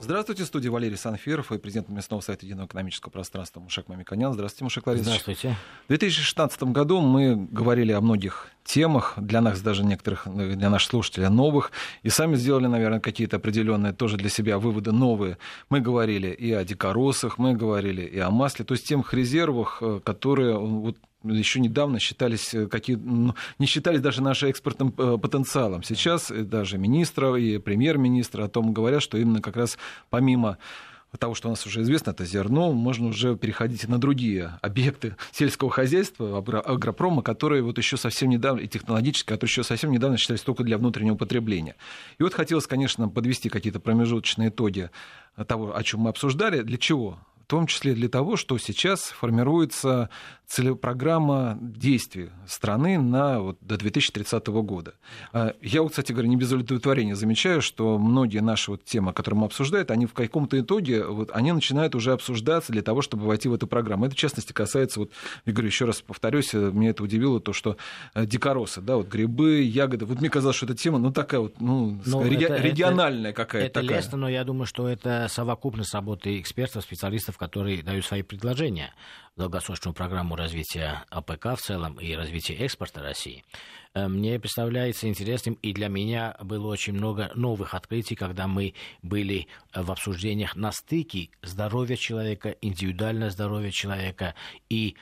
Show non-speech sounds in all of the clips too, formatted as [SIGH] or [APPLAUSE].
Здравствуйте, в студии Валерий Санфиров и президент местного совета единого экономического пространства Мушек Мамиканян. Здравствуйте, Мушек Ларисович. Здравствуйте. В 2016 году мы говорили о многих темах, для нас даже некоторых, для наших слушателей новых, и сами сделали, наверное, какие-то определенные тоже для себя выводы новые. Мы говорили и о дикоросах, мы говорили и о масле, то есть тех резервах, э, которые вот, еще недавно считались э, какие, ну, не считались даже нашим экспортным э, потенциалом. Сейчас даже министра и премьер-министр о том говорят, что именно как раз помимо того, что у нас уже известно, это зерно, можно уже переходить на другие объекты сельского хозяйства, агропрома, которые вот еще совсем недавно, и технологические, которые еще совсем недавно считались только для внутреннего потребления. И вот хотелось, конечно, подвести какие-то промежуточные итоги того, о чем мы обсуждали. Для чего? В том числе для того, что сейчас формируется программа действий страны на, вот, до 2030 года. А, я, вот, кстати говоря, не без удовлетворения замечаю, что многие наши вот темы, которые мы обсуждаем, они в каком-то итоге вот, они начинают уже обсуждаться для того, чтобы войти в эту программу. Это, в частности, касается, вот, я говорю, еще раз повторюсь, э, меня это удивило, то, что э, дикоросы, да, вот грибы, ягоды. Вот мне казалось, что эта тема, ну, такая вот, ну, но реги- это, региональная какая-то. Это такая. лестно, но я думаю, что это совокупность работы экспертов, специалистов, которые дают свои предложения долгосрочную программу развития АПК в целом и развития экспорта России, э, мне представляется интересным, и для меня было очень много новых открытий, когда мы были э, в обсуждениях на стыке здоровья человека, индивидуальное здоровье человека и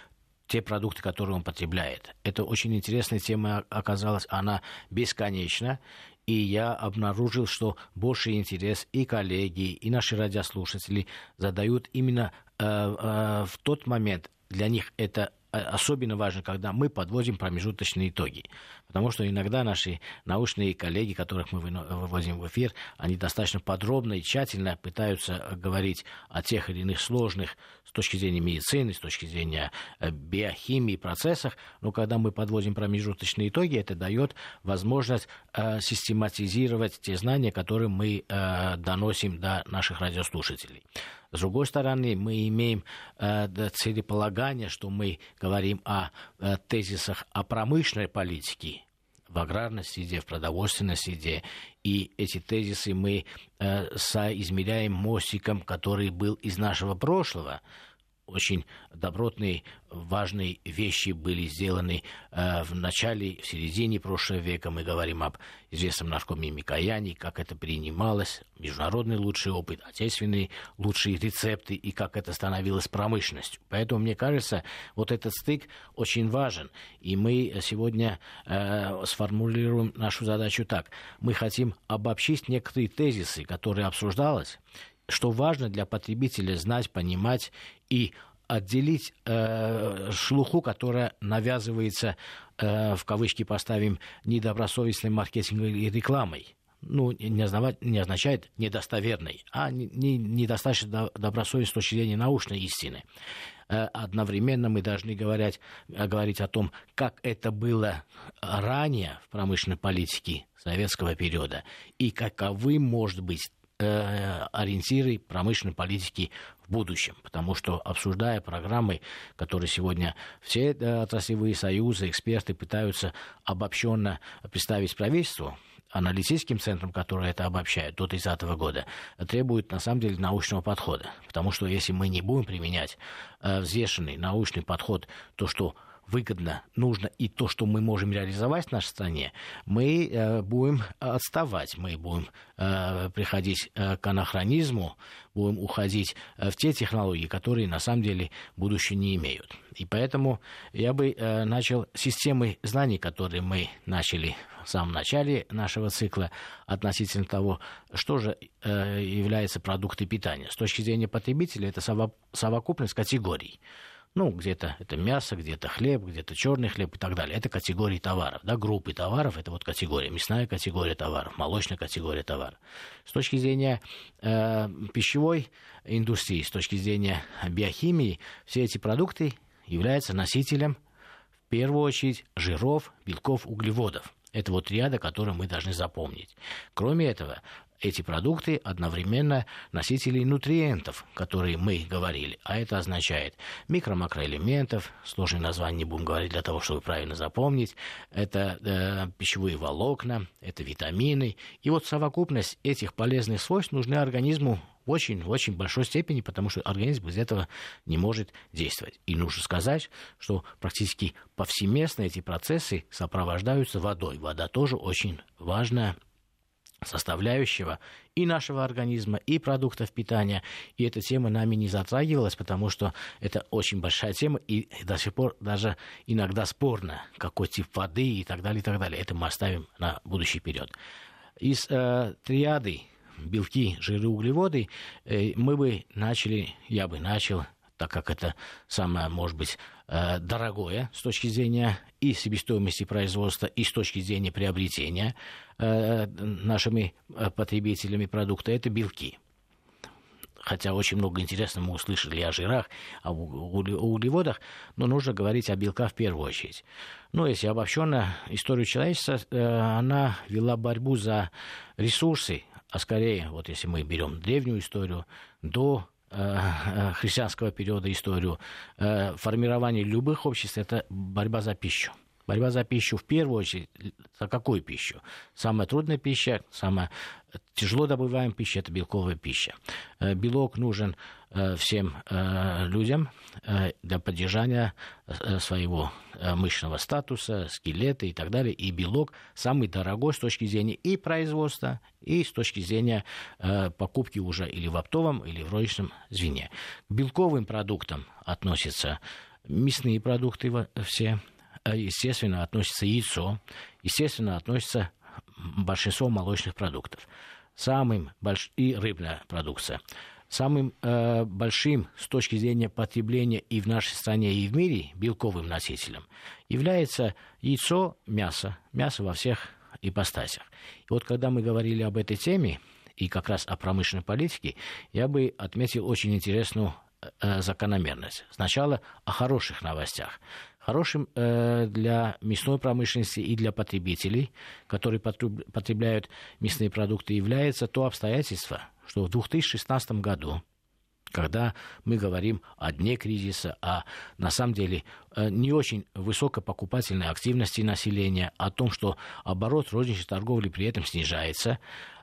те продукты, которые он потребляет. Это очень интересная тема оказалась, она бесконечна, и я обнаружил, что больший интерес и коллеги, и наши радиослушатели задают именно э, э, в тот момент, для них это особенно важно, когда мы подводим промежуточные итоги. Потому что иногда наши научные коллеги, которых мы выводим в эфир, они достаточно подробно и тщательно пытаются говорить о тех или иных сложных с точки зрения медицины, с точки зрения э, биохимии процессах. Но когда мы подводим промежуточные итоги, это дает возможность э, систематизировать те знания, которые мы э, доносим до наших радиослушателей. С другой стороны, мы имеем э, целеполагание, что мы говорим о э, тезисах о промышленной политике, в аграрной среде, в продовольственной среде. И эти тезисы мы э, соизмеряем мостиком, который был из нашего прошлого очень добротные, важные вещи были сделаны э, в начале, в середине прошлого века. Мы говорим об известном наркоме Микояне, как это принималось, международный лучший опыт, отечественные лучшие рецепты и как это становилось промышленностью. Поэтому, мне кажется, вот этот стык очень важен. И мы сегодня э, сформулируем нашу задачу так. Мы хотим обобщить некоторые тезисы, которые обсуждались, что важно для потребителя знать, понимать и отделить э, шлуху, которая навязывается, э, в кавычки поставим, недобросовестной маркетинговой рекламой. Ну, не, означает, не означает недостоверной, а не, не, недостаточно добросовестной с точки зрения научной истины. Э, одновременно мы должны говорить, э, говорить о том, как это было ранее в промышленной политике советского периода и каковы, может быть, ориентиры промышленной политики в будущем. Потому что, обсуждая программы, которые сегодня все э, отраслевые союзы, эксперты пытаются обобщенно представить правительству, аналитическим центрам, которые это обобщают до 30 года, требует на самом деле научного подхода. Потому что если мы не будем применять э, взвешенный научный подход, то что выгодно, нужно и то, что мы можем реализовать в нашей стране, мы э, будем отставать, мы будем э, приходить э, к анахронизму, будем уходить в те технологии, которые на самом деле будущее не имеют. И поэтому я бы э, начал системы знаний, которые мы начали в самом начале нашего цикла относительно того, что же э, является продукты питания. С точки зрения потребителя это совокупность категорий. Ну, где-то это мясо, где-то хлеб, где-то черный хлеб и так далее. Это категории товаров, да, группы товаров, это вот категория, мясная категория товаров, молочная категория товаров. С точки зрения э, пищевой индустрии, с точки зрения биохимии, все эти продукты являются носителем, в первую очередь, жиров, белков, углеводов. Это вот ряда, которые мы должны запомнить. Кроме этого, эти продукты одновременно носители нутриентов, которые мы говорили. А это означает микро-макроэлементов, сложные названия не будем говорить для того, чтобы правильно запомнить. Это э, пищевые волокна, это витамины. И вот совокупность этих полезных свойств нужны организму в очень-очень большой степени, потому что организм без этого не может действовать. И нужно сказать, что практически повсеместно эти процессы сопровождаются водой. Вода тоже очень важная составляющего и нашего организма, и продуктов питания. И эта тема нами не затрагивалась, потому что это очень большая тема, и до сих пор даже иногда спорно, какой тип воды и так далее, и так далее. Это мы оставим на будущий период. Из э, триады белки, жиры, углеводы, э, мы бы начали, я бы начал так как это самое, может быть, дорогое с точки зрения и себестоимости производства, и с точки зрения приобретения э, нашими э, потребителями продукта, это белки. Хотя очень много интересного мы услышали о жирах, о углеводах, но нужно говорить о белках в первую очередь. Ну, если обобщенно, историю человечества, она вела борьбу за ресурсы, а скорее, вот если мы берем древнюю историю, до Э, э, христианского периода историю, э, формирование любых обществ – это борьба за пищу. Борьба за пищу в первую очередь. За какую пищу? Самая трудная пища, самая тяжело добываемая пища – это белковая пища. Белок нужен всем людям для поддержания своего мышечного статуса, скелета и так далее. И белок самый дорогой с точки зрения и производства, и с точки зрения покупки уже или в оптовом, или в розничном звене. К белковым продуктам относятся мясные продукты все – Э, естественно, относится яйцо, естественно, относится большинство молочных продуктов. Самым больш... и рыбная продукция. Самым э, большим с точки зрения потребления и в нашей стране, и в мире белковым носителем является яйцо, мясо. Мясо во всех ипостасях. И вот когда мы говорили об этой теме, и как раз о промышленной политике, я бы отметил очень интересную э, закономерность. Сначала о хороших новостях. Хорошим э, для мясной промышленности и для потребителей, которые потребляют мясные продукты, является то обстоятельство, что в 2016 году когда мы говорим о дне кризиса, о, на самом деле, э, не очень высокой покупательной активности населения, о том, что оборот розничной торговли при этом снижается.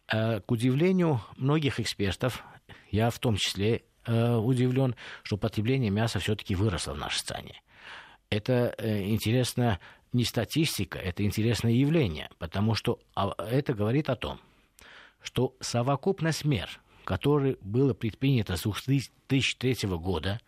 Э, к удивлению многих экспертов, я в том числе удивлен, что потребление мяса все-таки выросло в нашей стране это э, интересно не статистика, это интересное явление, потому что а, это говорит о том, что совокупность мер, которые было предпринято с 2003 года,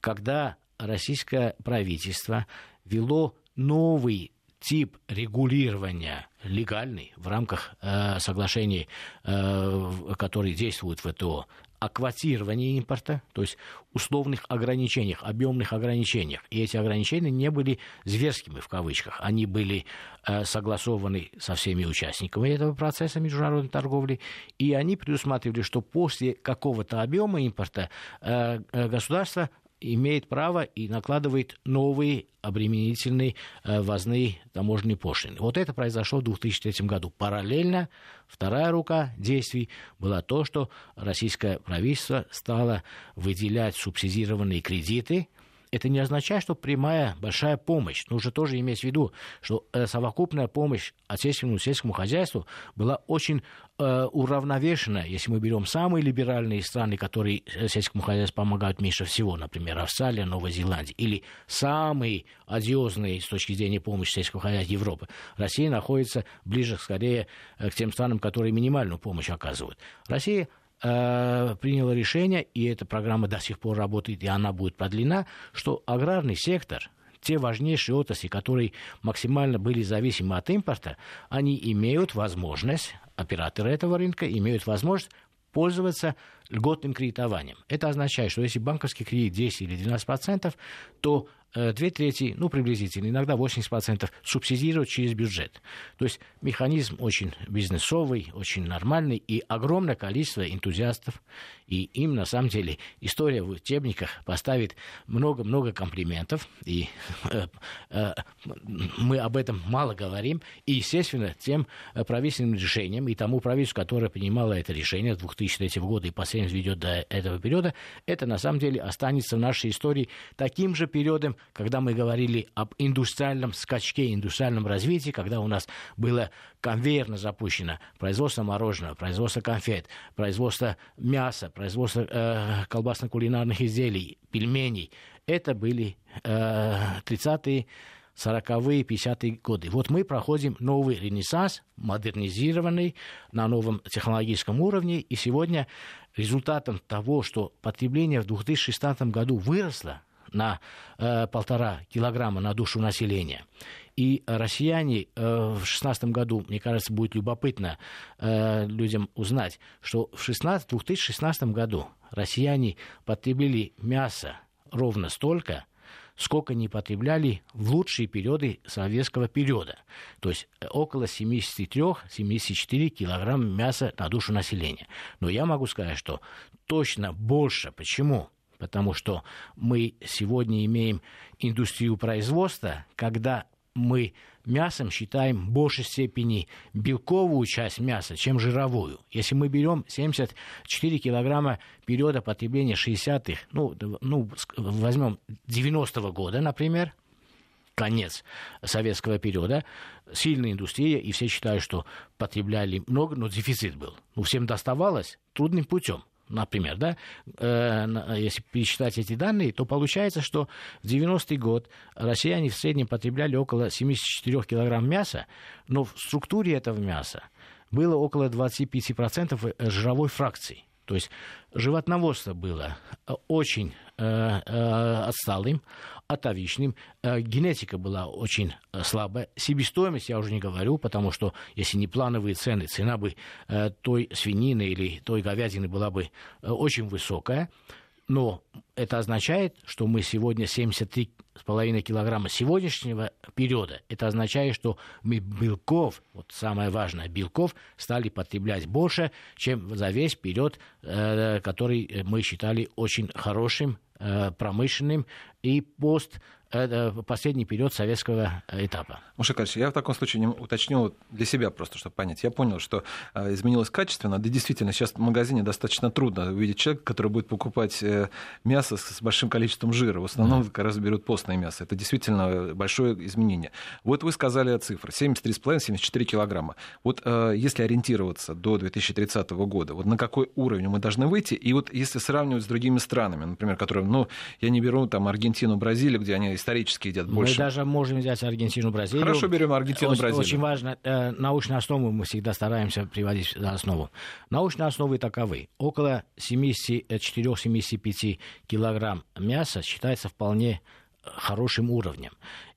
когда российское правительство вело новый тип регулирования легальный в рамках э, соглашений, э, которые действуют в ВТО о квотировании импорта, то есть условных ограничениях, объемных ограничениях. И эти ограничения не были зверскими в кавычках, они были э, согласованы со всеми участниками этого процесса международной торговли, и они предусматривали, что после какого-то объема импорта э, э, государство имеет право и накладывает новые обременительные э, ввозные таможенные пошлины. Вот это произошло в 2003 году. Параллельно вторая рука действий была то, что российское правительство стало выделять субсидированные кредиты это не означает, что прямая большая помощь. Нужно тоже иметь в виду, что э, совокупная помощь отечественному сельскому хозяйству была очень э, уравновешена. Если мы берем самые либеральные страны, которые э, сельскому хозяйству помогают меньше всего, например, Австралия, Новая Зеландия, или самые одиозные с точки зрения помощи сельского хозяйства Европы, Россия находится ближе, скорее, э, к тем странам, которые минимальную помощь оказывают. Россия приняло решение, и эта программа до сих пор работает, и она будет продлена, что аграрный сектор, те важнейшие отрасли, которые максимально были зависимы от импорта, они имеют возможность, операторы этого рынка имеют возможность пользоваться льготным кредитованием. Это означает, что если банковский кредит 10 или 12%, то э, две трети, ну, приблизительно, иногда 80% субсидировать через бюджет. То есть механизм очень бизнесовый, очень нормальный, и огромное количество энтузиастов, и им, на самом деле, история в учебниках поставит много-много комплиментов, и э, э, мы об этом мало говорим, и, естественно, тем правительственным решением, и тому правительству, которое принимало это решение с 2003 года и последним ведет до этого периода, это, на самом деле, останется в нашей истории таким же периодом, когда мы говорили об индустриальном скачке, индустриальном развитии, когда у нас было конвейерно запущено производство мороженого, производство конфет, производство мяса, производство э, колбасно-кулинарных изделий, пельменей. Это были э, 30-е 40-е, 50-е годы. Вот мы проходим новый ренессанс, модернизированный на новом технологическом уровне, и сегодня результатом того, что потребление в 2016 году выросло на э, полтора килограмма на душу населения. И россияне э, в 2016 году, мне кажется, будет любопытно э, людям узнать, что в 16, 2016 году россияне потребили мясо ровно столько, сколько не потребляли в лучшие периоды советского периода. То есть э, около 73-74 килограмм мяса на душу населения. Но я могу сказать, что точно больше. Почему? Потому что мы сегодня имеем индустрию производства, когда мы мясом считаем в большей степени белковую часть мяса, чем жировую. Если мы берем 74 килограмма периода потребления 60-х, ну, ну возьмем 90-го года, например, конец советского периода, сильная индустрия, и все считают, что потребляли много, но дефицит был. Ну, всем доставалось трудным путем например, да, э, если пересчитать эти данные, то получается, что в 90-й год россияне в среднем потребляли около 74 килограмм мяса, но в структуре этого мяса было около 25% жировой фракции. То есть животноводство было очень э, э, отсталым, атовичным. Э, генетика была очень э, слабая. Себестоимость я уже не говорю, потому что если не плановые цены, цена бы э, той свинины или той говядины была бы очень высокая. Но это означает, что мы сегодня 73,5 килограмма сегодняшнего периода. Это означает, что мы белков, вот самое важное, белков стали потреблять больше, чем за весь период, который мы считали очень хорошим, промышленным и пост это последний период советского э, этапа. Мушакальевич, я в таком случае уточню для себя просто, чтобы понять. Я понял, что э, изменилось качественно, да действительно, сейчас в магазине достаточно трудно увидеть человека, который будет покупать э, мясо с большим количеством жира. В основном да. как раз берут постное мясо. Это действительно большое изменение. Вот вы сказали цифры. 73,5-74 килограмма. Вот если ориентироваться до 2030 года, вот на какой уровень мы должны выйти? И вот если сравнивать с другими странами, например, которые, ну, я не беру там Аргентину, Бразилию, где они исторически идет больше. Мы даже можем взять Аргентину, Бразилию. Хорошо, берем Аргентину, очень, Бразилию. Очень важно, э, научные основы мы всегда стараемся приводить за основу. Научные основы таковы. Около 74-75 килограмм мяса считается вполне э, хорошим уровнем.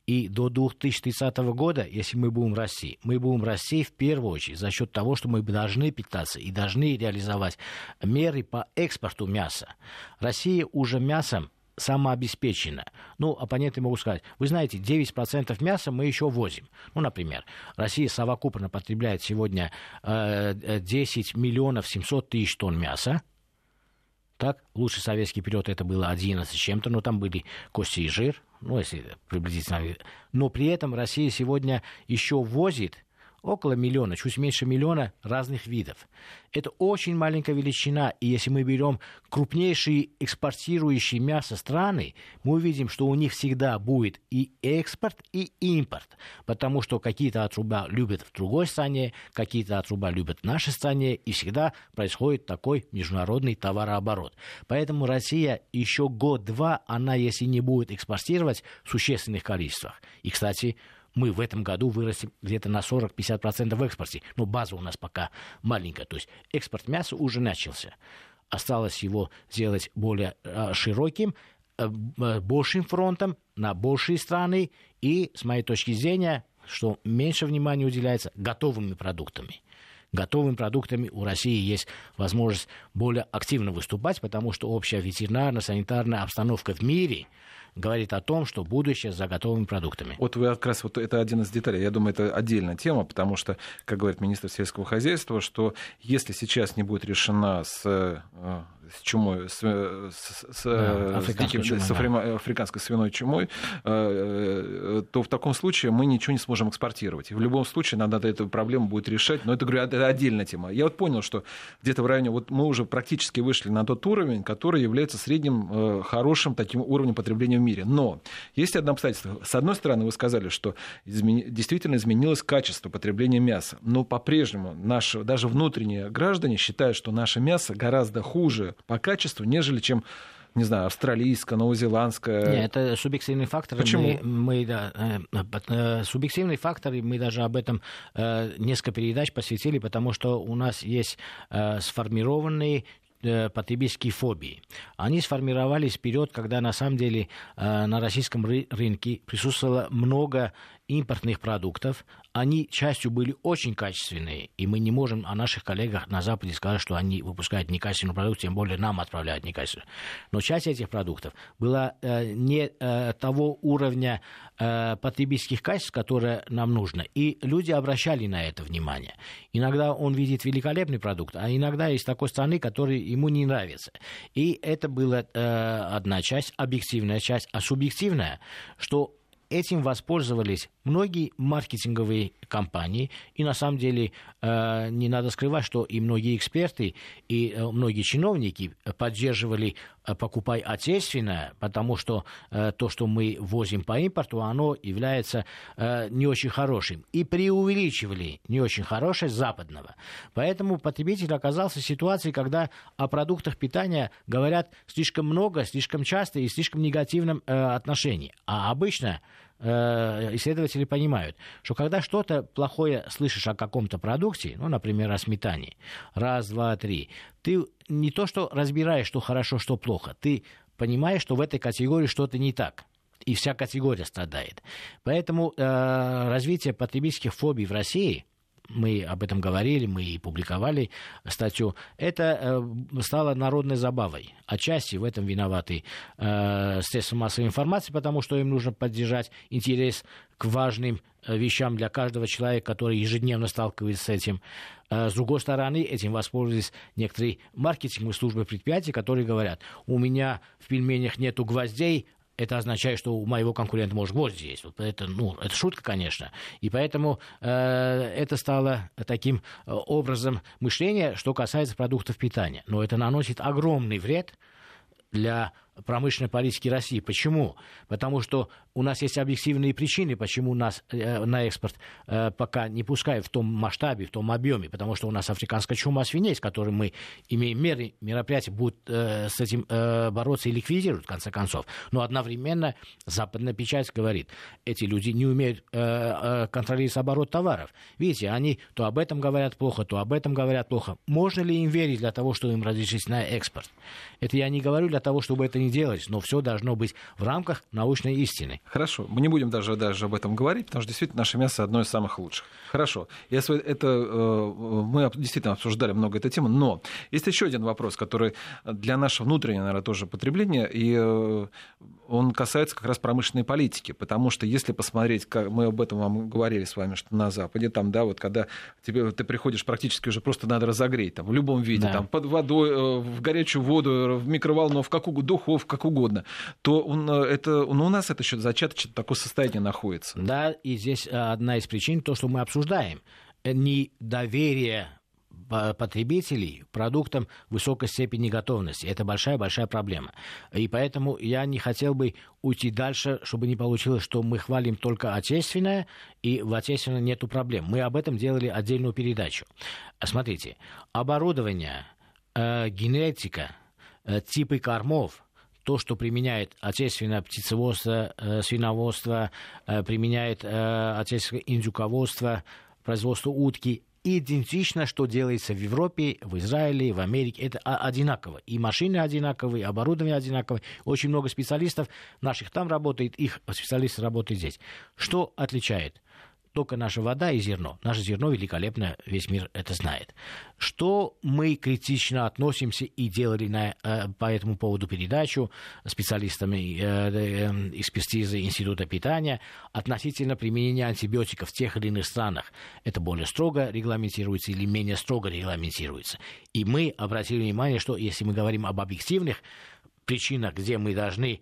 И до 2030 года, если мы будем расти, мы будем расти в первую очередь за счет того, что мы должны питаться и должны реализовать меры по экспорту мяса. Россия уже мясом самообеспечена. Ну, оппоненты могут сказать, вы знаете, 9% мяса мы еще возим. Ну, например, Россия совокупно потребляет сегодня э, 10 миллионов 700 тысяч тонн мяса. Так, лучший советский период это было 11 с чем-то, но там были кости и жир, ну, если приблизительно. Но при этом Россия сегодня еще возит около миллиона, чуть меньше миллиона разных видов. Это очень маленькая величина, и если мы берем крупнейшие экспортирующие мясо страны, мы увидим, что у них всегда будет и экспорт, и импорт, потому что какие-то отруба любят в другой стране, какие-то отруба любят в нашей стране, и всегда происходит такой международный товарооборот. Поэтому Россия еще год-два, она, если не будет экспортировать в существенных количествах, и, кстати, мы в этом году вырастем где-то на 40-50% в экспорте. Но база у нас пока маленькая. То есть экспорт мяса уже начался. Осталось его сделать более э, широким, э, большим фронтом на большие страны и, с моей точки зрения, что меньше внимания уделяется готовыми продуктами. Готовыми продуктами у России есть возможность более активно выступать, потому что общая ветеринарно-санитарная обстановка в мире говорит о том, что будущее за готовыми продуктами. Вот вы как раз вот это один из деталей. Я думаю, это отдельная тема, потому что, как говорит министр сельского хозяйства, что если сейчас не будет решена с э, с чумой, с, с, с, да, африканской, диким, чумой, с да. африканской свиной чумой, то в таком случае мы ничего не сможем экспортировать. И в любом случае надо эту проблему будет решать. Но это, говорю, это отдельная тема. Я вот понял, что где-то в районе, вот мы уже практически вышли на тот уровень, который является средним хорошим таким уровнем потребления в мире. Но есть одно обстоятельство. С одной стороны, вы сказали, что измени... действительно изменилось качество потребления мяса. Но по-прежнему наши, даже внутренние граждане считают, что наше мясо гораздо хуже по качеству, нежели чем не знаю, австралийское, новозеландское. Нет, это субъективный фактор. Почему? Мы, мы, да, э, э, субъективный фактор, мы даже об этом э, несколько передач посвятили, потому что у нас есть сформированный Э, потребительские фобии. Они сформировались вперед, когда на самом деле э, на российском рынке присутствовало много импортных продуктов. Они частью были очень качественные, и мы не можем о наших коллегах на Западе сказать, что они выпускают некачественный продукт, тем более нам отправляют некачественный. Но часть этих продуктов была э, не э, того уровня э, потребительских качеств, которые нам нужно. И люди обращали на это внимание. Иногда он видит великолепный продукт, а иногда из такой страны, который ему не нравится. И это была э, одна часть, объективная часть, а субъективная, что этим воспользовались многие маркетинговые компании, и на самом деле э, не надо скрывать, что и многие эксперты, и э, многие чиновники поддерживали э, «покупай отечественное», потому что то, что мы возим по импорту, оно является не очень хорошим, и преувеличивали не очень хорошее западного. Поэтому потребитель оказался в ситуации, когда о продуктах питания говорят слишком много, слишком часто и в слишком негативном отношении. А обычно исследователи понимают, что когда что-то плохое слышишь о каком-то продукте, ну, например, о сметане, раз, два, три, ты не то что разбираешь, что хорошо, что плохо, ты понимаешь, что в этой категории что-то не так и вся категория страдает. Поэтому э, развитие потребительских фобий в России мы об этом говорили, мы и публиковали статью, это э, стало народной забавой. Отчасти в этом виноваты э, средства массовой информации, потому что им нужно поддержать интерес к важным э, вещам для каждого человека, который ежедневно сталкивается с этим. С другой стороны, этим воспользовались некоторые маркетинговые службы предприятий, которые говорят, у меня в пельменях нету гвоздей, это означает, что у моего конкурента может гвозди есть. Вот это, ну, это шутка, конечно. И поэтому э, это стало таким э, образом мышления, что касается продуктов питания. Но это наносит огромный вред для промышленной политики России. Почему? Потому что у нас есть объективные причины, почему нас э, на экспорт э, пока не пускают в том масштабе, в том объеме, потому что у нас африканская чума свиней, с которой мы имеем меры, мероприятия, будут э, с этим э, бороться и ликвидировать, в конце концов. Но одновременно западная печать говорит, эти люди не умеют э, э, контролировать оборот товаров. Видите, они то об этом говорят плохо, то об этом говорят плохо. Можно ли им верить для того, чтобы им разрешить на экспорт? Это я не говорю для того, чтобы это не делать, но все должно быть в рамках научной истины. Хорошо, мы не будем даже, даже об этом говорить, потому что действительно наше мясо одно из самых лучших. Хорошо, если это, э, мы действительно обсуждали много этой темы, но есть еще один вопрос, который для нашего внутреннего, наверное, тоже потребления, и э, он касается как раз промышленной политики, потому что если посмотреть, как мы об этом вам говорили с вами, что на Западе, там, да, вот когда тебе, ты приходишь практически уже просто надо разогреть, там, в любом виде, да. там, под водой, э, в горячую воду, в микроволновку, в какую духовку, как угодно, то он, э, это, ну, у нас это еще зачаточное такое состояние находится. Да, и здесь э, одна из причин, то, что мы обсуждаем, недоверие потребителей продуктам высокой степени готовности. Это большая-большая проблема. И поэтому я не хотел бы уйти дальше, чтобы не получилось, что мы хвалим только отечественное, и в отечественном нету проблем. Мы об этом делали отдельную передачу. Смотрите, оборудование, э, генетика, э, типы кормов – то, что применяет отечественное птицеводство, э, свиноводство, э, применяет э, отечественное индюководство, производство утки, идентично, что делается в Европе, в Израиле, в Америке. Это одинаково. И машины одинаковые, и оборудование одинаковое. Очень много специалистов наших там работает, их специалисты работают здесь. Что отличает? Только наша вода и зерно. Наше зерно великолепно, весь мир это знает. Что мы критично относимся и делали на, э, по этому поводу передачу специалистами э, э, экспертизы Института питания относительно применения антибиотиков в тех или иных странах. Это более строго регламентируется или менее строго регламентируется. И мы обратили внимание, что если мы говорим об объективных причинах, где мы должны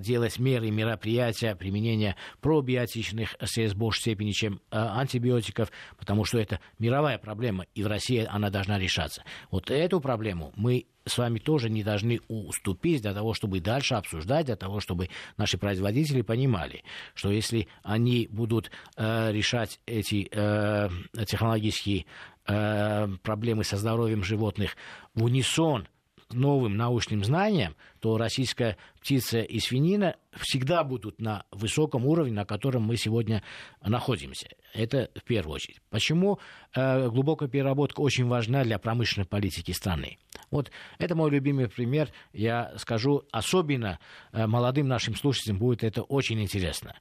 делать меры, мероприятия применения пробиотичных средств в большей степени, чем э, антибиотиков, потому что это мировая проблема, и в России она должна решаться. Вот эту проблему мы с вами тоже не должны уступить для того, чтобы дальше обсуждать, для того, чтобы наши производители понимали, что если они будут э, решать эти э, технологические э, проблемы со здоровьем животных в унисон новым научным знаниям, то российская птица и свинина всегда будут на высоком уровне, на котором мы сегодня находимся. Это в первую очередь. Почему э, глубокая переработка очень важна для промышленной политики страны? Вот это мой любимый пример. Я скажу, особенно э, молодым нашим слушателям будет это очень интересно.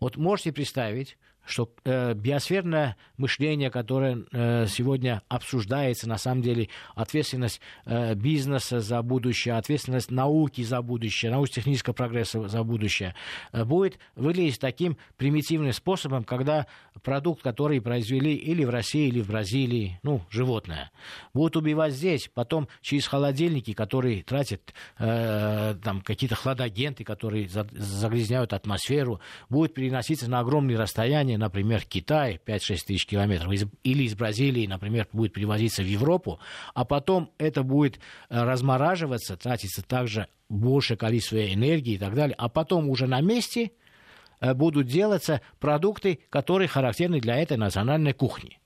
Вот можете представить, что э, биосферное мышление, которое э, сегодня обсуждается, на самом деле ответственность э, бизнеса за будущее, ответственность науки за будущее, научно-технического прогресса за будущее, э, будет выглядеть таким примитивным способом, когда продукт, который произвели или в России, или в Бразилии, ну, животное, будут убивать здесь, потом через холодильники, которые тратят э, там какие-то хладагенты, которые загрязняют атмосферу, будет переноситься на огромные расстояния, например, Китай, 5-6 тысяч километров, или из Бразилии, например, будет привозиться в Европу, а потом это будет э, размораживаться, тратится также большее количество энергии и так далее, а потом уже на месте э, будут делаться продукты, которые характерны для этой национальной кухни.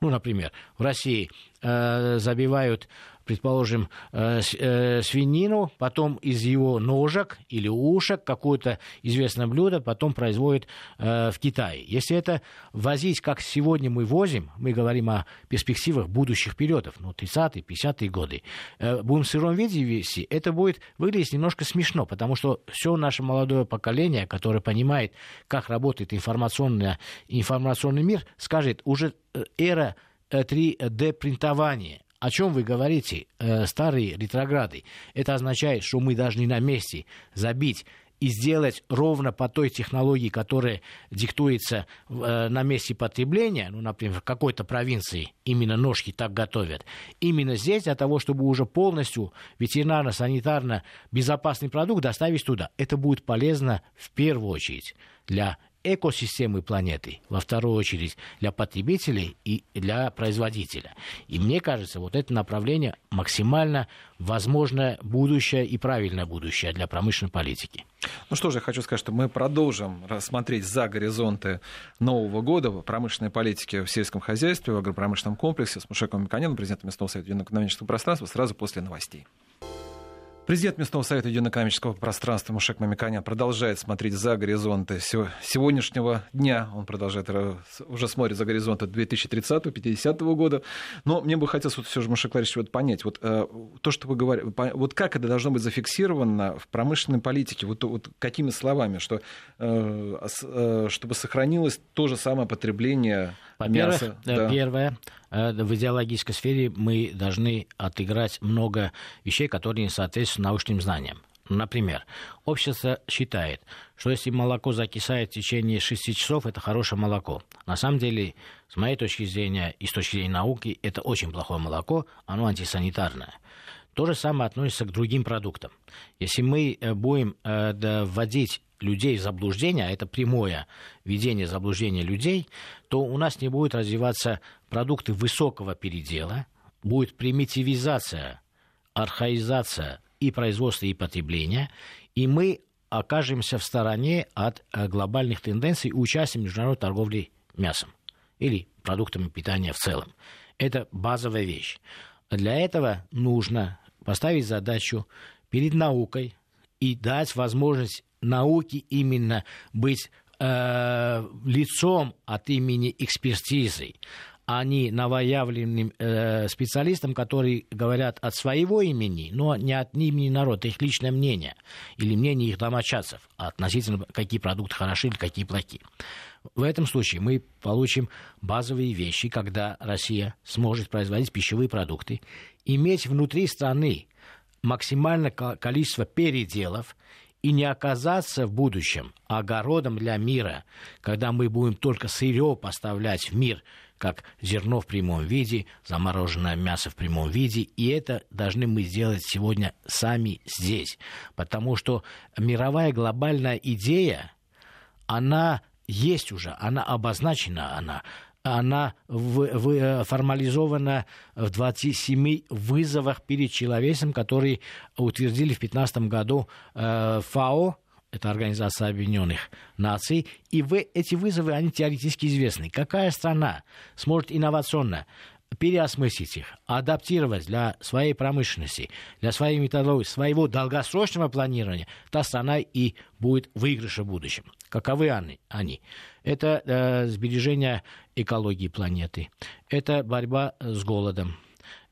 Ну, например, в России э, забивают предположим, э, э, свинину, потом из его ножек или ушек какое-то известное блюдо потом производят э, в Китае. Если это возить, как сегодня мы возим, мы говорим о перспективах будущих периодов, ну, 30-е, 50-е годы, будем в сыром виде вести, это будет выглядеть немножко смешно, потому что все наше молодое поколение, которое понимает, как работает информационный, информационный мир, скажет, уже эра 3D-принтования о чем вы говорите, э, старые ретрограды? Это означает, что мы должны на месте забить и сделать ровно по той технологии, которая диктуется э, на месте потребления, ну, например, в какой-то провинции именно ножки так готовят, именно здесь для того, чтобы уже полностью ветеринарно-санитарно безопасный продукт доставить туда. Это будет полезно в первую очередь для экосистемы планеты, во вторую очередь для потребителей и для производителя. И мне кажется, вот это направление максимально возможное будущее и правильное будущее для промышленной политики. Ну что же, я хочу сказать, что мы продолжим рассмотреть за горизонты Нового года промышленной политике в сельском хозяйстве, в агропромышленном комплексе с Мушеком Миконяном, президентом местного совета экономического пространства, сразу после новостей. Президент Местного совета единоэкономического пространства Мушек Мамиканян продолжает смотреть за горизонты сегодняшнего дня. Он продолжает уже смотрит за горизонты 2030-50 года. Но мне бы хотелось вот все же, Мушек Ларисович, вот понять, вот э, то, что вы говорите, вот как это должно быть зафиксировано в промышленной политике, вот, вот какими словами, что, э, э, чтобы сохранилось то же самое потребление во-первых. Да. Первое, в идеологической сфере мы должны отыграть много вещей, которые не соответствуют научным знаниям. Например, общество считает, что если молоко закисает в течение 6 часов, это хорошее молоко. На самом деле, с моей точки зрения и с точки зрения науки, это очень плохое молоко, оно антисанитарное. То же самое относится к другим продуктам. Если мы э, будем э, вводить людей в заблуждение, а это прямое введение заблуждения людей, то у нас не будет развиваться продукты высокого передела, будет примитивизация, архаизация и производства, и потребления, и мы окажемся в стороне от э, глобальных тенденций участия в международной торговле мясом или продуктами питания в целом. Это базовая вещь. Для этого нужно поставить задачу перед наукой и дать возможность науке именно быть э, лицом от имени экспертизы, а не новоявленным э, специалистам, которые говорят от своего имени, но не от имени народа, их личное мнение или мнение их домочадцев относительно какие продукты хороши или какие плохие. В этом случае мы получим базовые вещи, когда Россия сможет производить пищевые продукты, иметь внутри страны максимальное количество переделов и не оказаться в будущем огородом для мира, когда мы будем только сырье поставлять в мир, как зерно в прямом виде, замороженное мясо в прямом виде, и это должны мы сделать сегодня сами здесь, потому что мировая глобальная идея, она есть уже, она обозначена, она она в, в, э, формализована в 27 вызовах перед человечеством, которые утвердили в 2015 году э, ФАО, это Организация Объединенных Наций, и в эти вызовы, они теоретически известны. Какая страна сможет инновационно переосмыслить их, адаптировать для своей промышленности, для своей методологии, своего долгосрочного планирования, та страна и будет выигрыша в будущем. Каковы они? Это э, сбережение экологии планеты, это борьба с голодом,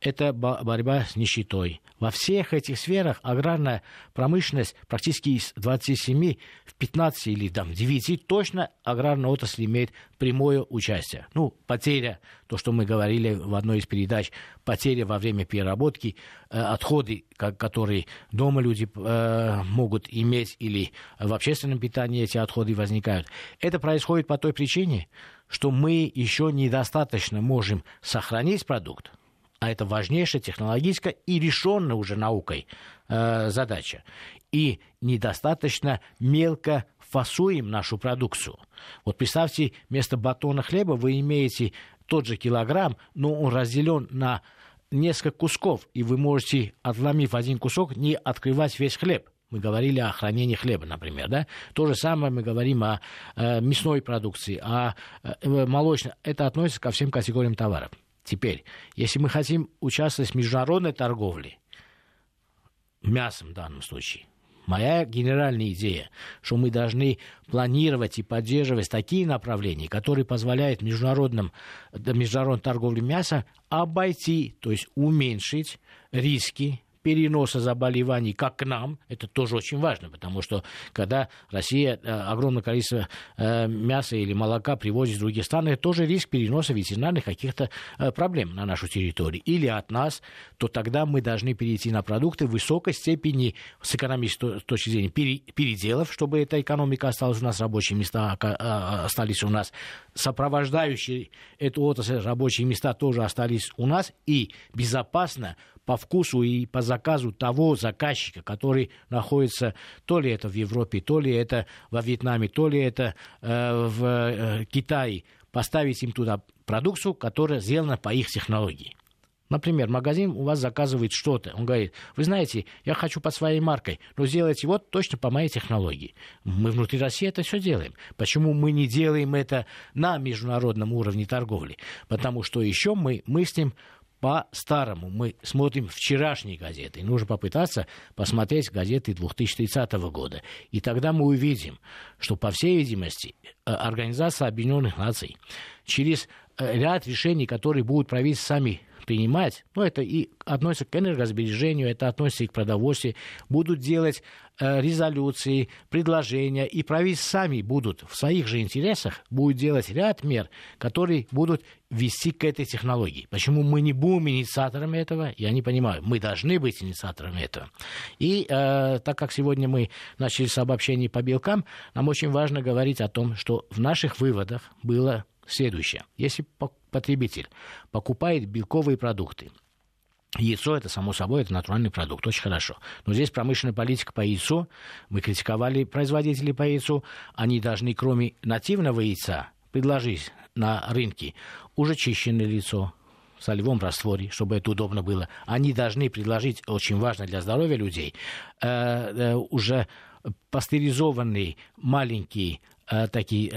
это борьба с нищетой. Во всех этих сферах аграрная промышленность практически из 27 в 15 или там, 9 точно аграрная отрасль имеет прямое участие. Ну, потеря, то, что мы говорили в одной из передач, потеря во время переработки, э, отходы, которые дома люди э, могут иметь или в общественном питании эти отходы возникают. Это происходит по той причине, что мы еще недостаточно можем сохранить продукт, а это важнейшая технологическая и решенная уже наукой э, задача. И недостаточно мелко фасуем нашу продукцию. Вот представьте, вместо батона хлеба вы имеете тот же килограмм, но он разделен на несколько кусков, и вы можете, отломив один кусок, не открывать весь хлеб. Мы говорили о хранении хлеба, например. Да? То же самое мы говорим о э, мясной продукции, о э, молочной. Это относится ко всем категориям товаров. Теперь, если мы хотим участвовать в международной торговле, мясом в данном случае, моя генеральная идея, что мы должны планировать и поддерживать такие направления, которые позволяют международным, международной торговле мяса обойти, то есть уменьшить риски переноса заболеваний как к нам, это тоже очень важно, потому что когда Россия э, огромное количество э, мяса или молока привозит из других стран, это тоже риск переноса ветеринарных каких-то э, проблем на нашу территорию. Или от нас, то тогда мы должны перейти на продукты высокой степени с экономической точки зрения переделов, чтобы эта экономика осталась у нас, рабочие места остались у нас, сопровождающие эту отрасль рабочие места тоже остались у нас, и безопасно по вкусу и по заказу того заказчика, который находится то ли это в Европе, то ли это во Вьетнаме, то ли это э, в э, Китае, поставить им туда продукцию, которая сделана по их технологии. Например, магазин у вас заказывает что-то. Он говорит, вы знаете, я хочу под своей маркой, но сделайте вот точно по моей технологии. Мы внутри России это все делаем. Почему мы не делаем это на международном уровне торговли? Потому что еще мы мыслим по-старому. Мы смотрим вчерашние газеты. нужно попытаться посмотреть газеты 2030 года. И тогда мы увидим, что, по всей видимости, э, Организация Объединенных Наций через э, ряд решений, которые будут правительства сами принимать, ну, это и относится к энергосбережению, это относится и к продовольствию, будут делать э, резолюции, предложения, и правительства сами будут в своих же интересах, будут делать ряд мер, которые будут вести к этой технологии. Почему мы не будем инициаторами этого, я не понимаю. Мы должны быть инициаторами этого. И э, так как сегодня мы начали с обобщений по белкам, нам очень важно говорить о том, что в наших выводах было следующее. Если потребитель покупает белковые продукты, Яйцо это, само собой, это натуральный продукт, очень хорошо. Но здесь промышленная политика по яйцу, мы критиковали производителей по яйцу, они должны, кроме нативного яйца, предложить на рынке уже чищенное яйцо, в солевом растворе, чтобы это удобно было. Они должны предложить, очень важно для здоровья людей, э, э, уже пастеризованные маленькие э, такие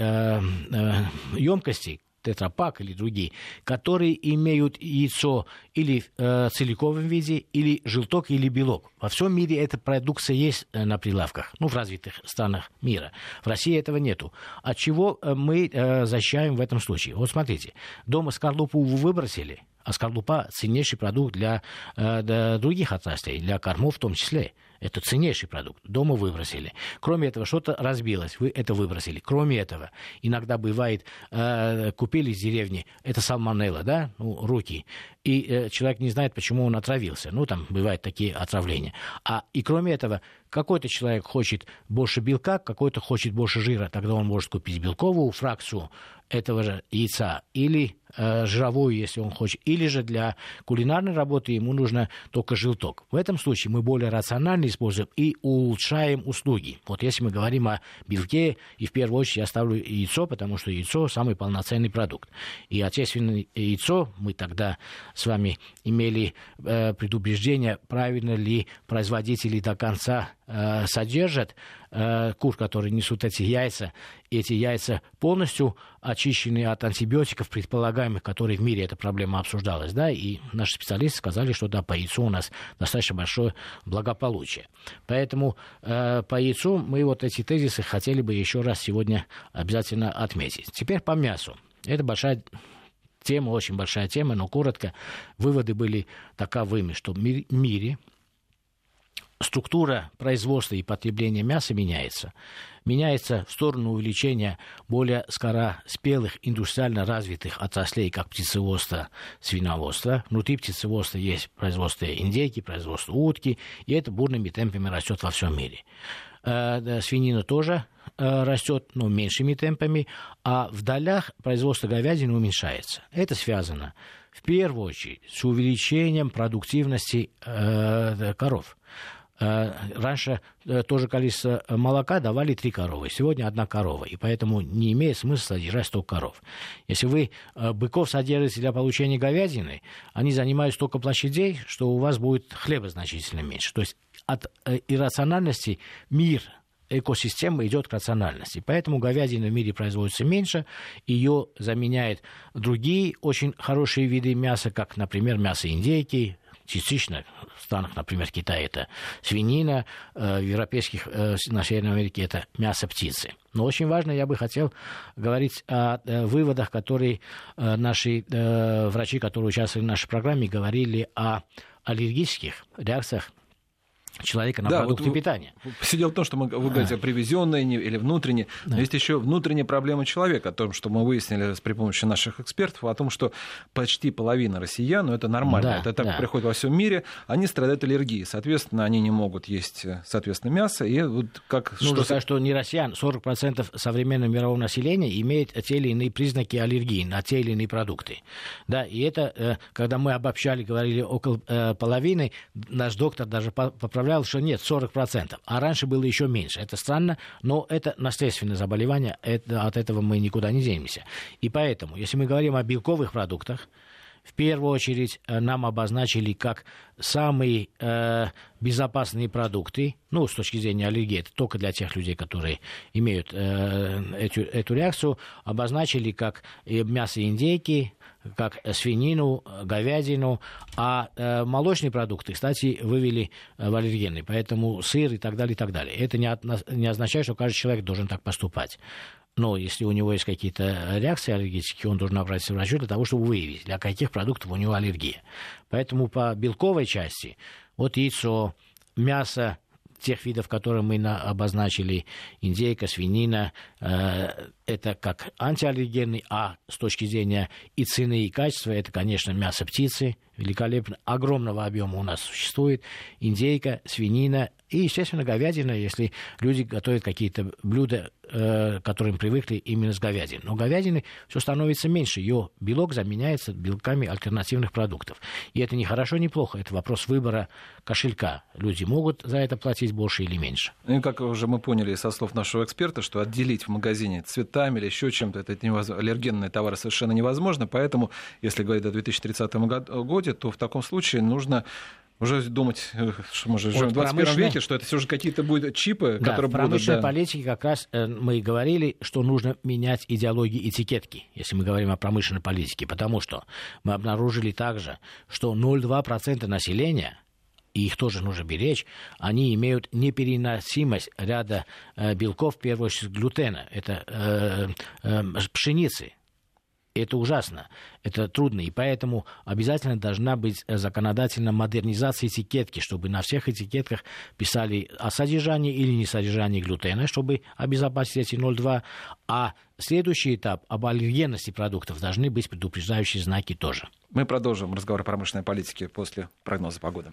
емкости, тетрапак или другие, которые имеют яйцо или э, целиковом виде, или желток, или белок. Во всем мире эта продукция есть э, на прилавках, ну, в развитых странах мира. В России этого нету. От чего э, мы э, защищаем в этом случае? Вот смотрите, дома скорлупу вы выбросили, а скорлупа ценнейший продукт для, э, для других отраслей, для кормов в том числе. Это ценнейший продукт. Дома выбросили. Кроме этого, что-то разбилось, вы это выбросили. Кроме этого, иногда бывает, э, купили из деревни, это салмонелла, да, ну, руки, и э, человек не знает, почему он отравился. Ну, там бывают такие отравления. А, и кроме этого, какой-то человек хочет больше белка, какой-то хочет больше жира, тогда он может купить белковую фракцию этого же яйца или э, жировую, если он хочет, или же для кулинарной работы ему нужно только желток. В этом случае мы более рационально используем и улучшаем услуги. Вот если мы говорим о белке, и в первую очередь я ставлю яйцо, потому что яйцо самый полноценный продукт. И отечественное яйцо мы тогда с вами имели э, предубеждение, правильно ли производители до конца э, содержат э, кур, которые несут эти яйца, эти яйца полностью очищены от антибиотиков предполагаемых, которые в мире эта проблема обсуждалась, да, и наши специалисты сказали, что да, по яйцу у нас достаточно большое благополучие. Поэтому э, по яйцу мы вот эти тезисы хотели бы еще раз сегодня обязательно отметить. Теперь по мясу. Это большая тема, очень большая тема, но коротко. Выводы были таковыми, что в мире структура производства и потребления мяса меняется. Меняется в сторону увеличения более скороспелых, индустриально развитых отраслей, как птицеводство, свиноводство. Внутри птицеводства есть производство индейки, производство утки, и это бурными темпами растет во всем мире. Э, свинина тоже э, растет, но меньшими темпами, а в долях производство говядины уменьшается. Это связано в первую очередь с увеличением продуктивности э, коров. Э, раньше э, тоже количество молока давали три коровы, сегодня одна корова, и поэтому не имеет смысла содержать столько коров. Если вы э, быков содержите для получения говядины, они занимают столько площадей, что у вас будет хлеба значительно меньше. То есть от иррациональности мир экосистема идет к рациональности. Поэтому говядина в мире производится меньше, ее заменяют другие очень хорошие виды мяса, как, например, мясо индейки, частично в странах, например, Китая это свинина, э, в европейских, э, на Северной Америке это мясо птицы. Но очень важно, я бы хотел говорить о э, выводах, которые наши врачи, которые участвовали в нашей программе, говорили о аллергических реакциях человека на да, продукты вот питания. Все дело в том, что мы, вы говорите, а. привезенные или внутренние, да. но есть еще внутренняя проблема человека, о том, что мы выяснили при помощи наших экспертов, о том, что почти половина россиян, ну это нормально, да, это так да. происходит во всем мире, они страдают аллергией, соответственно, они не могут есть, соответственно, мясо, и вот как... Нужно что... сказать, что не россиян, 40% современного мирового населения имеет те или иные признаки аллергии на те или иные продукты. Да, и это, э, когда мы обобщали, говорили около э, половины, наш доктор даже поправлял заявлял, что нет, 40%, а раньше было еще меньше. Это странно, но это наследственное заболевание, это, от этого мы никуда не денемся. И поэтому, если мы говорим о белковых продуктах, в первую очередь э, нам обозначили как самые э, безопасные продукты, ну, с точки зрения аллергии, это только для тех людей, которые имеют э, эту, эту реакцию, обозначили как мясо индейки, как свинину, говядину, а э, молочные продукты, кстати, вывели э, в аллергены, поэтому сыр и так далее, и так далее. Это не, от, не означает, что каждый человек должен так поступать. Но если у него есть какие-то реакции аллергические, он должен обратиться к врачу для того, чтобы выявить, для каких продуктов у него аллергия. Поэтому по белковой части, вот яйцо, мясо, тех видов, которые мы на, обозначили, индейка, свинина, э, это как антиаллергенный, а с точки зрения и цены, и качества, это, конечно, мясо птицы, великолепно, огромного объема у нас существует, индейка, свинина и, естественно, говядина, если люди готовят какие-то блюда, э, к которым привыкли именно с говядиной. Но говядины все становится меньше, ее белок заменяется белками альтернативных продуктов. И это не хорошо, не плохо, это вопрос выбора кошелька. Люди могут за это платить больше или меньше. Ну и как уже мы поняли со слов нашего эксперта, что отделить в магазине цветами или еще чем-то, это невозможно, аллергенные товары совершенно невозможно, поэтому, если говорить о 2030 году, то в таком случае нужно уже думать, э, что мы же живем в 21 промышленной... веке, что это все же какие-то будут чипы, да, которые в промышленной будут... Да. политике как раз э, мы и говорили, что нужно менять идеологии этикетки, если мы говорим о промышленной политике, потому что мы обнаружили также, что 0,2% населения и их тоже нужно беречь, они имеют непереносимость ряда э, белков, в первую очередь глютена, это э, э, пшеницы, это ужасно, это трудно, и поэтому обязательно должна быть законодательная модернизация этикетки, чтобы на всех этикетках писали о содержании или несодержании глютена, чтобы обезопасить эти 0,2, а следующий этап об аллергенности продуктов должны быть предупреждающие знаки тоже. Мы продолжим разговор о промышленной политике после прогноза погоды.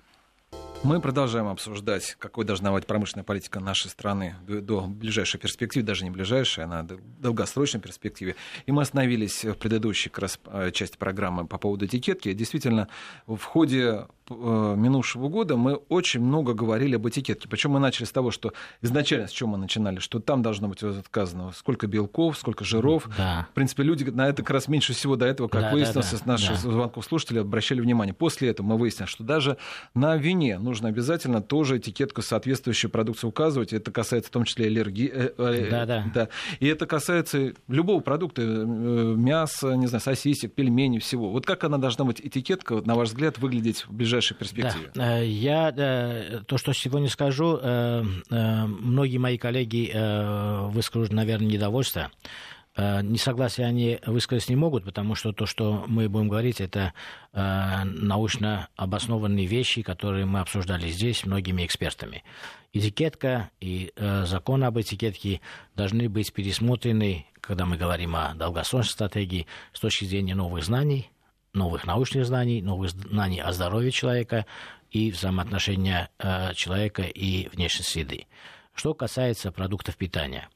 Мы продолжаем обсуждать, какой должна быть промышленная политика нашей страны до ближайшей перспективы, даже не ближайшей, она в долгосрочной перспективе. И мы остановились в предыдущей раз э, части программы по поводу этикетки. Действительно, в ходе минувшего года мы очень много говорили об этикетке. Причем мы начали с того, что изначально с чем мы начинали, что там должно быть сказано, сколько белков, сколько жиров. Да. В принципе, люди на это как раз меньше всего до этого, как да, выяснилось, да, да. наших да. звонков слушателей обращали внимание. После этого мы выяснили, что даже на вине нужно обязательно тоже этикетку соответствующей продукции указывать. Это касается в том числе аллергии. Э, э, да, да. да. И это касается любого продукта, мяса, не знаю, сосисек, пельменей, всего. Вот как она должна быть, этикетка, на ваш взгляд, выглядеть в ближайшее ближайшей перспективе? Да. Э, я то, что сегодня скажу, э, э, многие мои коллеги выскажут, наверное, недовольство. Несогласие они высказать не могут, потому что то, что мы будем говорить, это научно обоснованные вещи, которые мы обсуждали здесь многими экспертами. Этикетка и закон об этикетке должны быть пересмотрены, когда мы говорим о долгосрочной стратегии, с точки зрения новых знаний, новых научных знаний, новых знаний о здоровье человека и взаимоотношения э, человека и внешней среды. Что касается продуктов питания.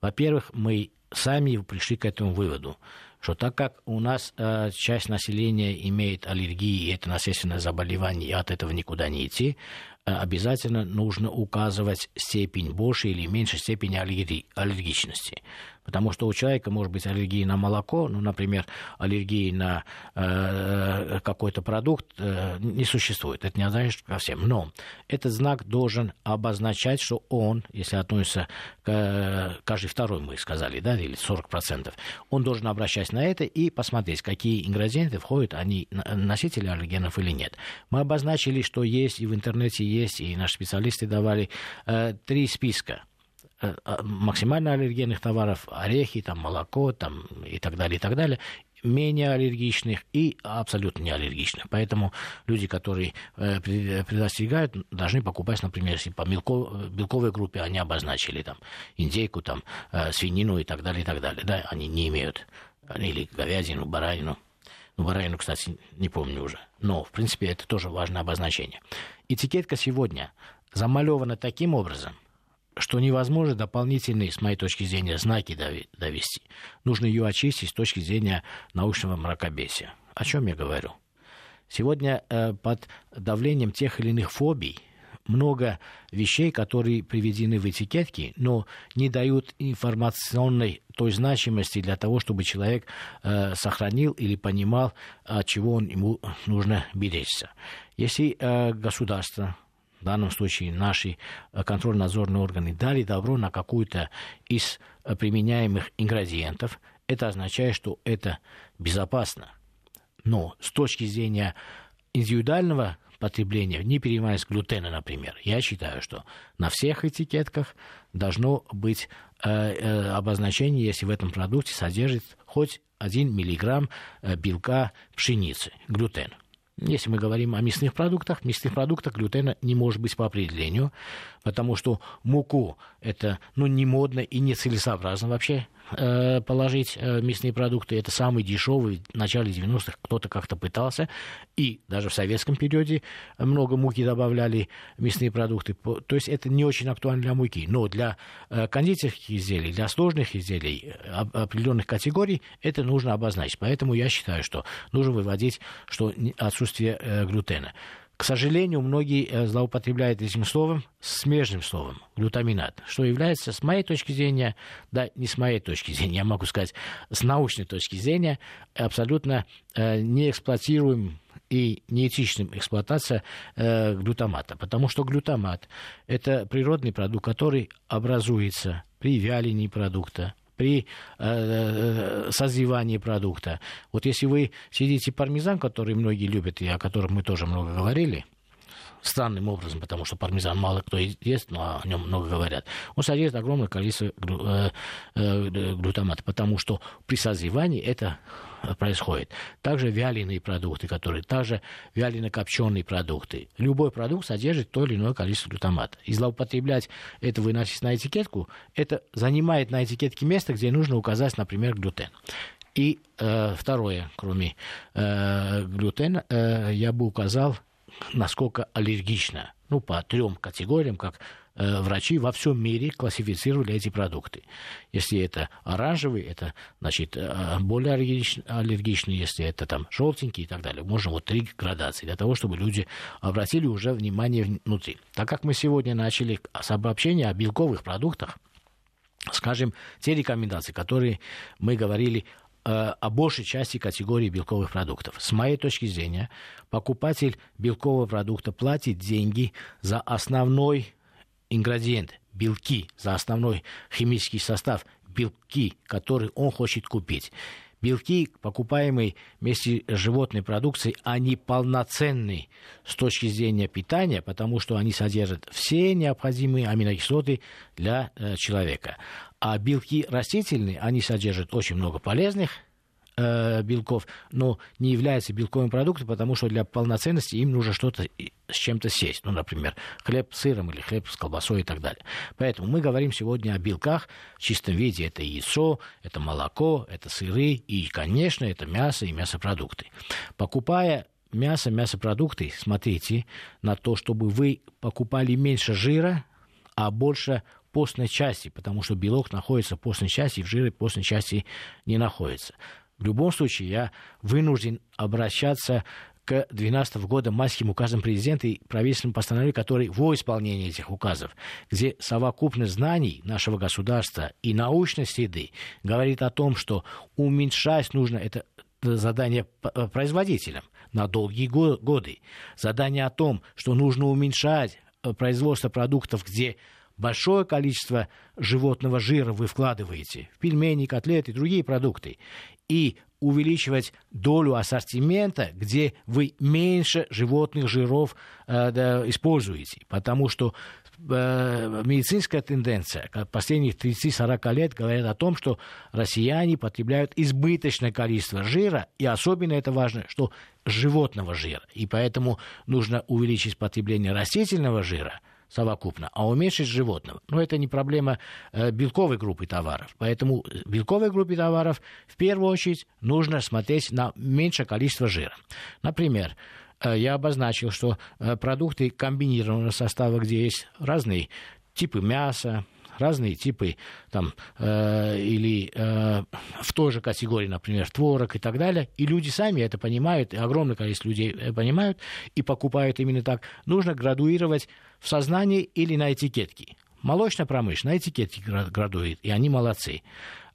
Во-первых, мы сами пришли к этому выводу, что так как у нас э, часть населения имеет аллергии, и это наследственное заболевание, и от этого никуда не идти, э, обязательно нужно указывать степень большей или меньшей степени аллерги- аллергичности. Потому что у человека может быть аллергия на молоко, ну, например, аллергии на э, какой-то продукт э, не существует. Это не означает ко всем. Но этот знак должен обозначать, что он, если относится к э, каждый второй, мы сказали, да, или 40%, он должен обращаться на это и посмотреть, какие ингредиенты входят, они носители аллергенов или нет. Мы обозначили, что есть, и в интернете есть, и наши специалисты давали э, три списка максимально аллергенных товаров, орехи, там, молоко там, и так далее, и так далее, менее аллергичных и абсолютно не аллергичных. Поэтому люди, которые э, предостерегают, должны покупать, например, если по белко, белковой группе они обозначили там индейку, там, э, свинину и так далее, и так далее. Да, они не имеют или говядину, баранину. Ну, баранину, кстати, не помню уже. Но, в принципе, это тоже важное обозначение. Этикетка сегодня замалевана таким образом, что невозможно дополнительные, с моей точки зрения, знаки довести. Нужно ее очистить с точки зрения научного мракобесия. О чем я говорю? Сегодня э, под давлением тех или иных фобий много вещей, которые приведены в этикетке, но не дают информационной той значимости для того, чтобы человек э, сохранил или понимал, от чего он, ему нужно беречься. Если э, государство в данном случае наши э, контрольно-надзорные органы, дали добро на какую-то из э, применяемых ингредиентов, это означает, что это безопасно. Но с точки зрения индивидуального потребления, не перенимаясь глютена, например, я считаю, что на всех этикетках должно быть э, обозначение, если в этом продукте содержит хоть 1 миллиграмм белка пшеницы, глютена. Если мы говорим о мясных продуктах, в мясных продуктах глютена не может быть по определению, потому что муку это ну, не модно и не целесообразно вообще положить э, мясные продукты. Это самый дешевый. В начале 90-х кто-то как-то пытался. И даже в советском периоде много муки добавляли мясные продукты. То есть это не очень актуально для муки. Но для э, кондитерских изделий, для сложных изделий определенных категорий это нужно обозначить. Поэтому я считаю, что нужно выводить что отсутствие глютена. К сожалению, многие э, злоупотребляют этим словом, смежным словом, глютаминат, что является, с моей точки зрения, да, не с моей точки зрения, я могу сказать, с научной точки зрения, абсолютно э, неэксплуатируем и неэтичным эксплуатация э, глютамата, потому что глютамат – это природный продукт, который образуется при вялении продукта, при э, э, созревании продукта. Вот если вы сидите пармезан, который многие любят и о котором мы тоже много говорили, странным образом, потому что пармезан мало кто ест, но о нем много говорят. Он содержит огромное количество э, э, глутамата, потому что при созревании это происходит. Также вяленые продукты, которые также вялено-копченые продукты. Любой продукт содержит то или иное количество глутамата. И злоупотреблять это выносить на этикетку, это занимает на этикетке место, где нужно указать, например, глютен. И э, второе, кроме э, глютена, э, я бы указал насколько аллергично. Ну, по трем категориям, как э, врачи во всем мире классифицировали эти продукты. Если это оранжевый, это, значит, э, более аллергичный, аллергичный, если это там желтенький и так далее. Можно вот три градации для того, чтобы люди обратили уже внимание внутри. Так как мы сегодня начали с обобщения о белковых продуктах, скажем, те рекомендации, которые мы говорили о большей части категории белковых продуктов. С моей точки зрения, покупатель белкового продукта платит деньги за основной ингредиент, белки, за основной химический состав, белки, который он хочет купить. Белки, покупаемые вместе с животной продукцией, они полноценны с точки зрения питания, потому что они содержат все необходимые аминокислоты для э, человека. А белки растительные, они содержат очень много полезных э, белков, но не являются белковым продуктом, потому что для полноценности им нужно что-то с чем-то сесть. Ну, например, хлеб с сыром или хлеб с колбасой и так далее. Поэтому мы говорим сегодня о белках в чистом виде. Это яйцо, это молоко, это сыры и, конечно, это мясо и мясопродукты. Покупая мясо, мясопродукты, смотрите на то, чтобы вы покупали меньше жира, а больше постной части, потому что белок находится в постной части, в жире постной части не находится. В любом случае, я вынужден обращаться к 2012 года майским указам президента и правительственным постановлениям, которые во исполнении этих указов, где совокупность знаний нашего государства и научной среды говорит о том, что уменьшать нужно это задание производителям на долгие годы. Задание о том, что нужно уменьшать э, производство продуктов, где большое количество животного жира вы вкладываете в пельмени, котлеты и другие продукты, и увеличивать долю ассортимента, где вы меньше животных жиров э, да, используете. Потому что э, медицинская тенденция последних 30-40 лет говорит о том, что россияне потребляют избыточное количество жира, и особенно это важно, что животного жира. И поэтому нужно увеличить потребление растительного жира – совокупно, а уменьшить животного. Но это не проблема э, белковой группы товаров. Поэтому белковой группе товаров в первую очередь нужно смотреть на меньшее количество жира. Например, э, я обозначил, что э, продукты комбинированного состава, где есть разные типы мяса, разные типы там, э, или э, в той же категории, например, творог и так далее, и люди сами это понимают, и огромное количество людей понимают и покупают именно так, нужно градуировать в сознании или на этикетке. Молочная промышленность на этикетке градует, и они молодцы.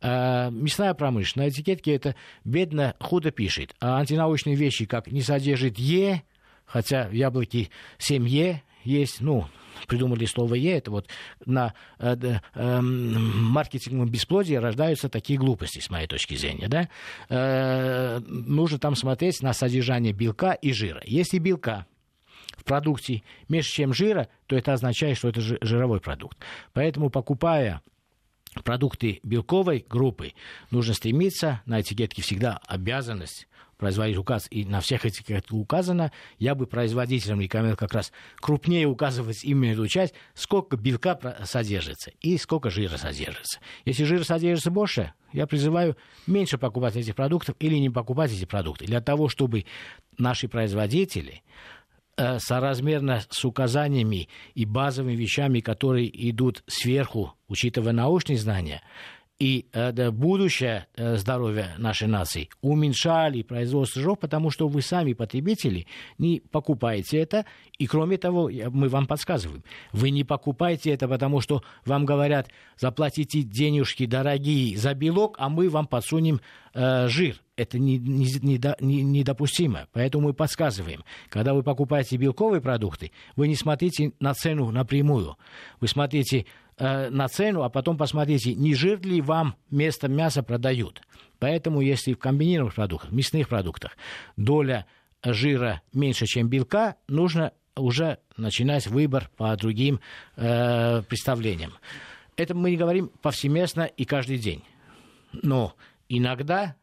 А мясная промышленность на этикетке это бедно, худо пишет. А антинаучные вещи, как не содержит Е, хотя яблоки 7Е есть, ну, придумали слово «е», это вот на э, э, маркетинговом бесплодии рождаются такие глупости, с моей точки зрения. Да? Э, нужно там смотреть на содержание белка и жира. Если белка в продукте меньше, чем жира, то это означает, что это жировой продукт. Поэтому, покупая продукты белковой группы, нужно стремиться, на этикетке всегда обязанность производить указ, и на всех этих как указано, я бы производителям рекомендовал как раз крупнее указывать именно эту часть, сколько белка содержится и сколько жира содержится. Если жира содержится больше, я призываю меньше покупать этих продуктов или не покупать эти продукты, для того, чтобы наши производители э, соразмерно с указаниями и базовыми вещами, которые идут сверху, учитывая научные знания, и э, будущее э, здоровья нашей нации уменьшали производство жиров, потому что вы сами, потребители, не покупаете это. И кроме того, мы вам подсказываем, вы не покупаете это, потому что вам говорят, заплатите денежки дорогие за белок, а мы вам подсунем э, жир. Это недопустимо. Не, не, не, не Поэтому мы подсказываем. Когда вы покупаете белковые продукты, вы не смотрите на цену напрямую. Вы смотрите Э, на цену, а потом посмотрите, не жир ли вам вместо мяса продают. Поэтому, если в комбинированных продуктах, мясных продуктах доля жира меньше, чем белка, нужно уже начинать выбор по другим э, представлениям. Это мы не говорим повсеместно и каждый день. Но иногда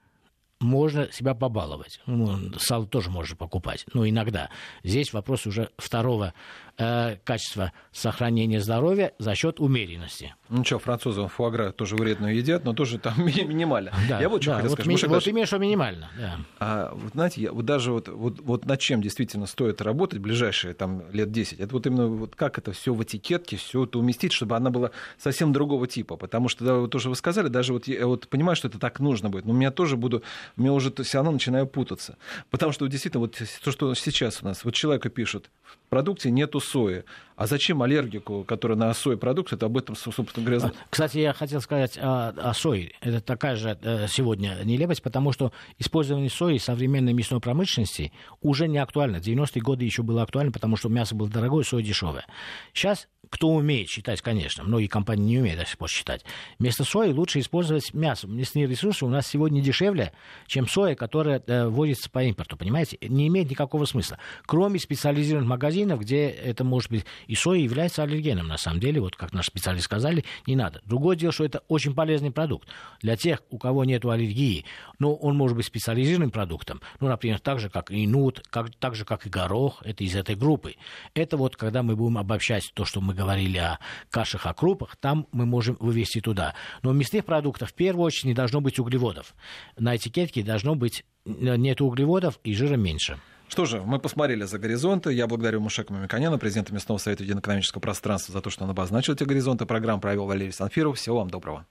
можно себя побаловать. Ну, сало тоже можно покупать, но иногда. Здесь вопрос уже второго э, качества сохранения здоровья за счет умеренности. Ну что, французы фуагра тоже вредную едят, но тоже там [LAUGHS] минимально. Да, я вот что да, хотел вот сказать. Ми- вот имеешь, что минимально. Да. А, вот, знаете, я, вот даже вот, вот, вот над чем действительно стоит работать ближайшие там, лет 10, это вот именно вот как это все в этикетке, все это уместить, чтобы она была совсем другого типа. Потому что, да, вот тоже вы сказали, даже вот я вот понимаю, что это так нужно будет, но у меня тоже буду, у меня уже все равно начинаю путаться. Потому что действительно вот то, что сейчас у нас, вот человеку пишут, продукте нету сои. А зачем аллергику, который на сой продукт, это об этом, собственно говоря... Кстати, я хотел сказать о, о сое. Это такая же э, сегодня нелепость, потому что использование сои в современной мясной промышленности уже не актуально. В 90-е годы еще было актуально, потому что мясо было дорогое, соя дешевая. Сейчас кто умеет считать, конечно, многие компании не умеют до сих пор считать. Вместо сои лучше использовать мясо. Мясные ресурсы у нас сегодня дешевле, чем соя, которая э, вводится по импорту, понимаете? Не имеет никакого смысла. Кроме специализированных магазинов, где это может быть... И соя является аллергеном, на самом деле, вот как наши специалисты сказали, не надо. Другое дело, что это очень полезный продукт. Для тех, у кого нет аллергии, но ну, он может быть специализированным продуктом, ну, например, так же, как и нут, как, так же, как и горох, это из этой группы. Это вот, когда мы будем обобщать то, что мы говорим говорили о кашах, о крупах, там мы можем вывести туда. Но в мясных продуктах в первую очередь не должно быть углеводов. На этикетке должно быть э, нет углеводов и жира меньше. Что же, мы посмотрели за горизонты. Я благодарю Мушека Мамиканяна, президента Местного совета единоэкономического пространства, за то, что он обозначил эти горизонты. Программу провел Валерий Санфиров. Всего вам доброго.